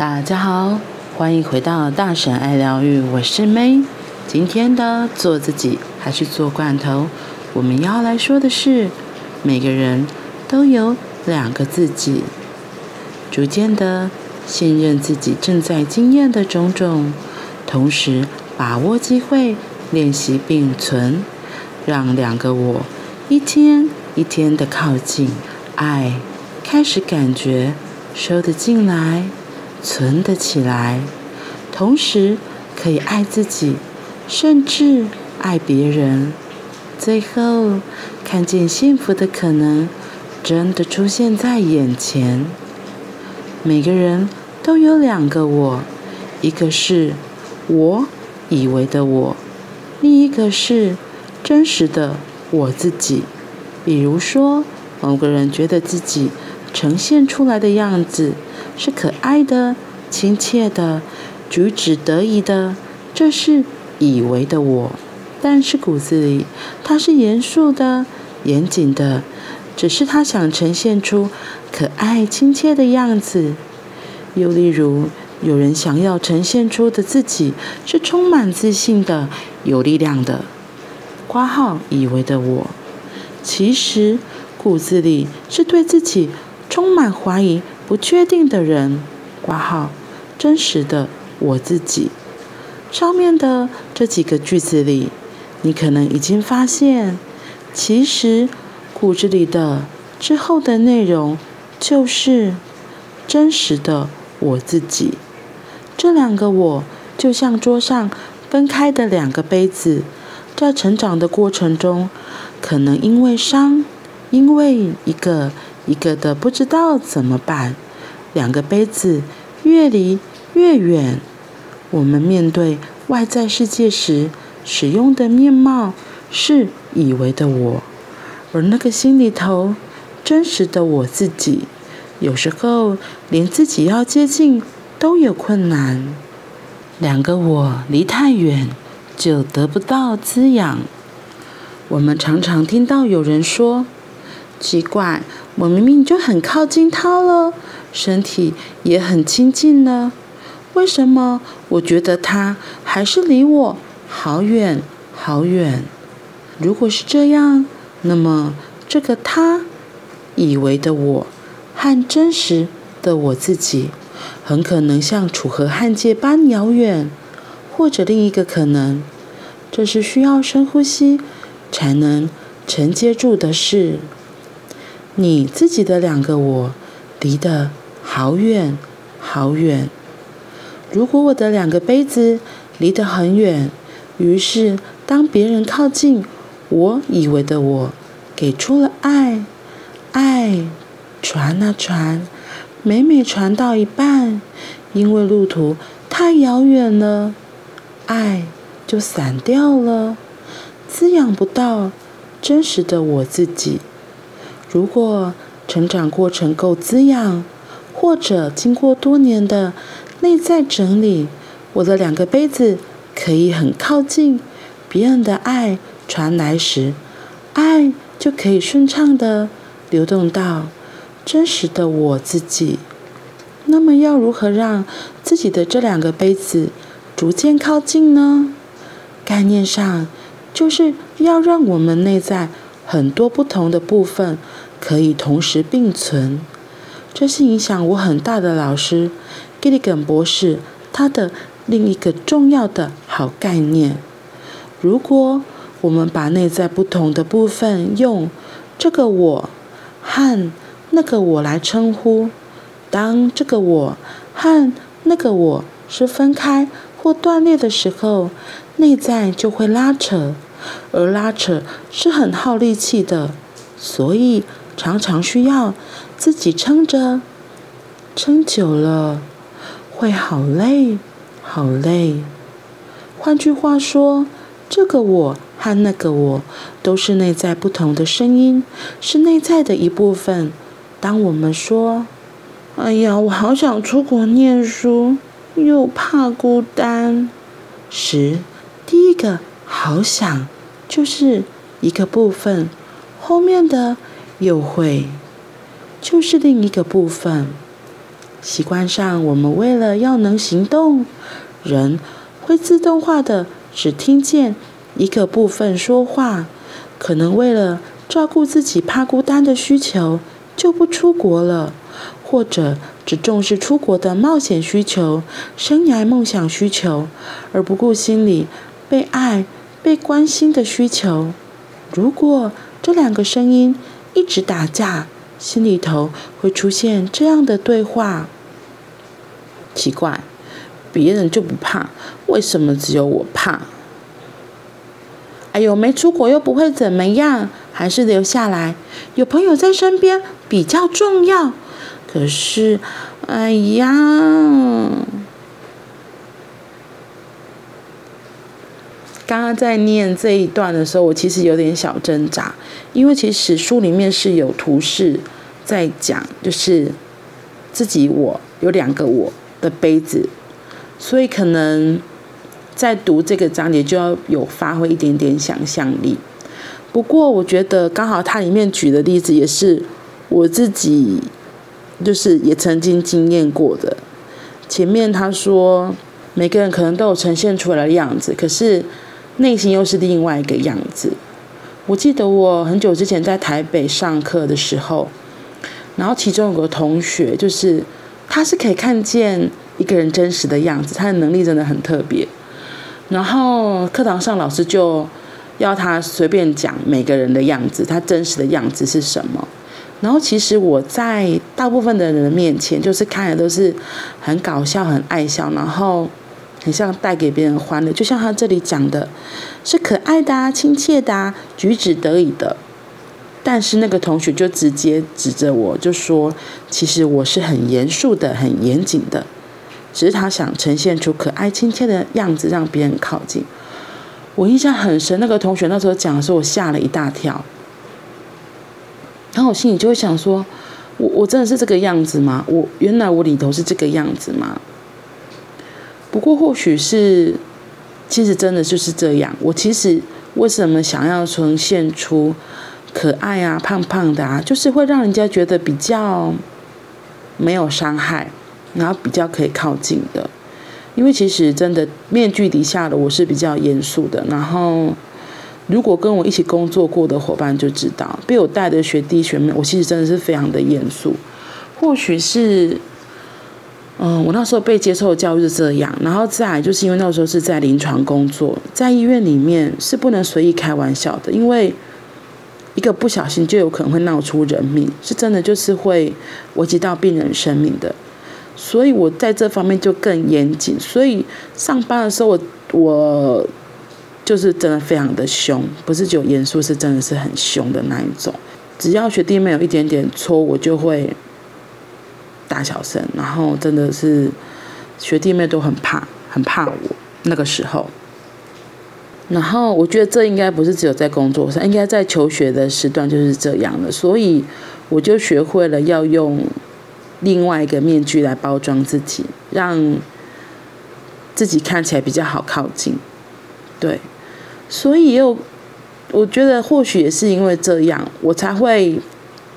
大家好，欢迎回到大婶爱疗愈，我是 May。今天的做自己还是做罐头？我们要来说的是，每个人都有两个自己，逐渐的信任自己正在经验的种种，同时把握机会练习并存，让两个我一天一天的靠近，爱开始感觉收得进来。存得起来，同时可以爱自己，甚至爱别人，最后看见幸福的可能真的出现在眼前。每个人都有两个我，一个是我以为的我，另一个是真实的我自己。比如说，某个人觉得自己呈现出来的样子。是可爱的、亲切的、举止得宜的，这是以为的我。但是骨子里，他是严肃的、严谨的，只是他想呈现出可爱、亲切的样子。又例如，有人想要呈现出的自己是充满自信的、有力量的。括号以为的我，其实骨子里是对自己充满怀疑。不确定的人，括号真实的我自己。上面的这几个句子里，你可能已经发现，其实骨子里的之后的内容就是真实的我自己。这两个我就像桌上分开的两个杯子，在成长的过程中，可能因为伤，因为一个。一个的不知道怎么办，两个杯子越离越远。我们面对外在世界时，使用的面貌是以为的我，而那个心里头真实的我自己，有时候连自己要接近都有困难。两个我离太远，就得不到滋养。我们常常听到有人说：“奇怪。”我明明就很靠近他了，身体也很亲近呢，为什么我觉得他还是离我好远好远？如果是这样，那么这个他以为的我和真实的我自己，很可能像楚河汉界般遥远，或者另一个可能，这是需要深呼吸才能承接住的事。你自己的两个我离得好远好远。如果我的两个杯子离得很远，于是当别人靠近，我以为的我给出了爱，爱传啊传，每每传到一半，因为路途太遥远了，爱就散掉了，滋养不到真实的我自己。如果成长过程够滋养，或者经过多年的内在整理，我的两个杯子可以很靠近，别人的爱传来时，爱就可以顺畅地流动到真实的我自己。那么要如何让自己的这两个杯子逐渐靠近呢？概念上，就是要让我们内在很多不同的部分。可以同时并存，这是影响我很大的老师 Gilligan 博士他的另一个重要的好概念。如果我们把内在不同的部分用这个我和那个我来称呼，当这个我和那个我是分开或断裂的时候，内在就会拉扯，而拉扯是很耗力气的，所以。常常需要自己撑着，撑久了会好累，好累。换句话说，这个我和那个我都是内在不同的声音，是内在的一部分。当我们说“哎呀，我好想出国念书，又怕孤单”时，第一个“好想”就是一个部分，后面的。又会，就是另一个部分。习惯上，我们为了要能行动，人会自动化的只听见一个部分说话，可能为了照顾自己怕孤单的需求，就不出国了，或者只重视出国的冒险需求、生涯梦想需求，而不顾心里被爱、被关心的需求。如果这两个声音一直打架，心里头会出现这样的对话：奇怪，别人就不怕，为什么只有我怕？哎呦，没出国又不会怎么样，还是留下来，有朋友在身边比较重要。可是，哎呀，刚刚在念这一段的时候，我其实有点小挣扎，因为其实书里面是有图示在讲，就是自己我有两个我的杯子，所以可能。在读这个章节就要有发挥一点点想象力。不过我觉得刚好它里面举的例子也是我自己，就是也曾经经验过的。前面他说每个人可能都有呈现出来的样子，可是内心又是另外一个样子。我记得我很久之前在台北上课的时候，然后其中有个同学，就是他是可以看见一个人真实的样子，他的能力真的很特别。然后课堂上老师就要他随便讲每个人的样子，他真实的样子是什么。然后其实我在大部分的人面前，就是看的都是很搞笑、很爱笑，然后很像带给别人欢乐。就像他这里讲的，是可爱的啊、亲切的啊、举止得宜的。但是那个同学就直接指着我就说：“其实我是很严肃的、很严谨的。”只是他想呈现出可爱亲切的样子，让别人靠近。我印象很深，那个同学那时候讲的时候，我吓了一大跳。然后我心里就会想说：我我真的是这个样子吗？我原来我里头是这个样子吗？不过或许是，其实真的就是这样。我其实为什么想要呈现出可爱啊、胖胖的啊，就是会让人家觉得比较没有伤害。然后比较可以靠近的，因为其实真的面具底下的我是比较严肃的。然后，如果跟我一起工作过的伙伴就知道，被我带的学弟学妹，我其实真的是非常的严肃。或许是，嗯，我那时候被接受的教育是这样。然后再就是因为那时候是在临床工作，在医院里面是不能随意开玩笑的，因为一个不小心就有可能会闹出人命，是真的就是会危及到病人生命的。所以我在这方面就更严谨，所以上班的时候我我就是真的非常的凶，不是只有严肃，是真的是很凶的那一种。只要学弟妹有一点点错，我就会小声，然后真的是学弟妹都很怕，很怕我那个时候。然后我觉得这应该不是只有在工作上，应该在求学的时段就是这样的，所以我就学会了要用。另外一个面具来包装自己，让自己看起来比较好靠近。对，所以又我觉得或许也是因为这样，我才会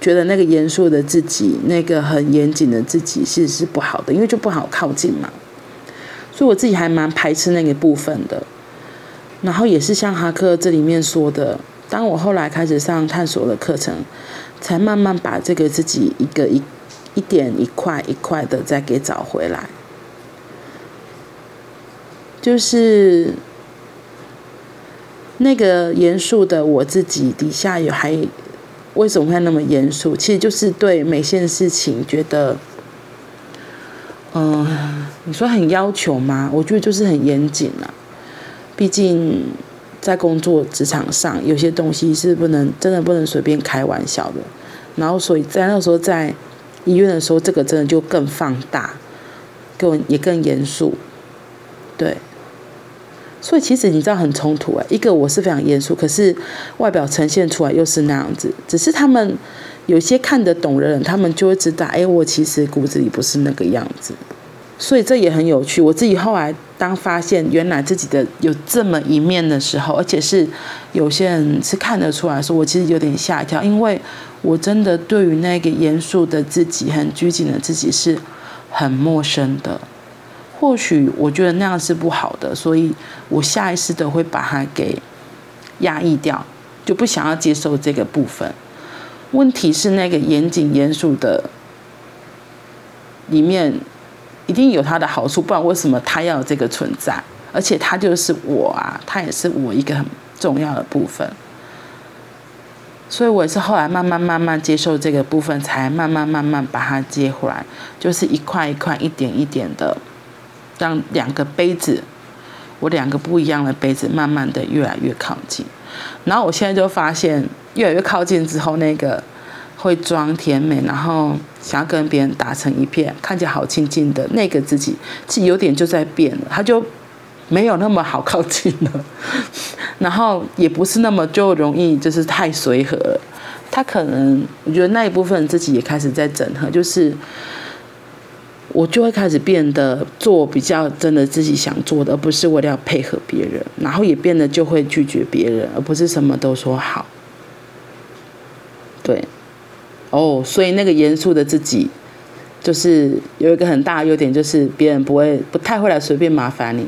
觉得那个严肃的自己，那个很严谨的自己，其实是不好的，因为就不好靠近嘛。所以我自己还蛮排斥那个部分的。然后也是像哈克这里面说的，当我后来开始上探索的课程，才慢慢把这个自己一个一。一点一块一块的再给找回来，就是那个严肃的我自己底下有还为什么会那么严肃？其实就是对每件事情觉得，嗯，你说很要求吗？我觉得就是很严谨啊。毕竟在工作职场上，有些东西是不能真的不能随便开玩笑的。然后所以在那时候在。医院的时候，这个真的就更放大，更也更严肃，对。所以其实你知道很冲突啊，一个我是非常严肃，可是外表呈现出来又是那样子。只是他们有些看得懂的人，他们就会知道，哎，我其实骨子里不是那个样子。所以这也很有趣。我自己后来当发现原来自己的有这么一面的时候，而且是有些人是看得出来说，我其实有点吓一跳，因为我真的对于那个严肃的自己、很拘谨的自己是很陌生的。或许我觉得那样是不好的，所以我下意识的会把它给压抑掉，就不想要接受这个部分。问题是那个严谨严肃的里面一定有它的好处，不然为什么它要有这个存在？而且它就是我啊，它也是我一个很重要的部分。所以我也是后来慢慢慢慢接受这个部分，才慢慢慢慢把它接回来，就是一块一块、一点一点的。让两个杯子，我两个不一样的杯子，慢慢的越来越靠近。然后我现在就发现，越来越靠近之后，那个会装甜美，然后想要跟别人打成一片，看起来好亲近的那个自己，其实有点就在变了，他就没有那么好靠近了。然后也不是那么就容易，就是太随和。他可能，我觉得那一部分自己也开始在整合，就是。我就会开始变得做比较真的自己想做的，而不是为了要配合别人，然后也变得就会拒绝别人，而不是什么都说好。对，哦，所以那个严肃的自己，就是有一个很大的优点，就是别人不会不太会来随便麻烦你。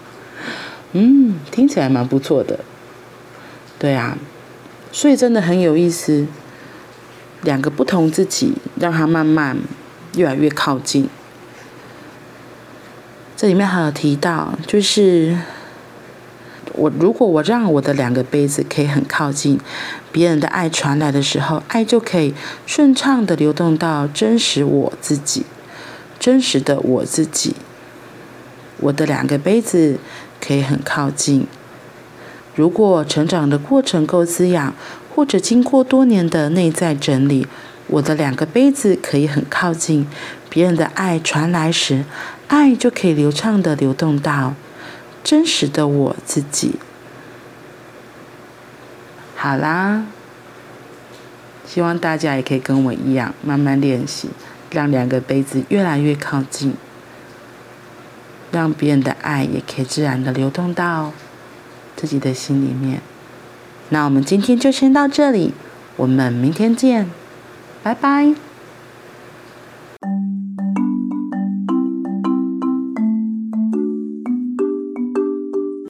嗯，听起来蛮不错的。对啊，所以真的很有意思，两个不同自己，让他慢慢。越来越靠近。这里面还有提到，就是我如果我让我的两个杯子可以很靠近，别人的爱传来的时候，爱就可以顺畅的流动到真实我自己，真实的我自己。我的两个杯子可以很靠近。如果成长的过程够滋养，或者经过多年的内在整理。我的两个杯子可以很靠近，别人的爱传来时，爱就可以流畅地流动到真实的我自己。好啦，希望大家也可以跟我一样，慢慢练习，让两个杯子越来越靠近，让别人的爱也可以自然地流动到自己的心里面。那我们今天就先到这里，我们明天见。拜拜。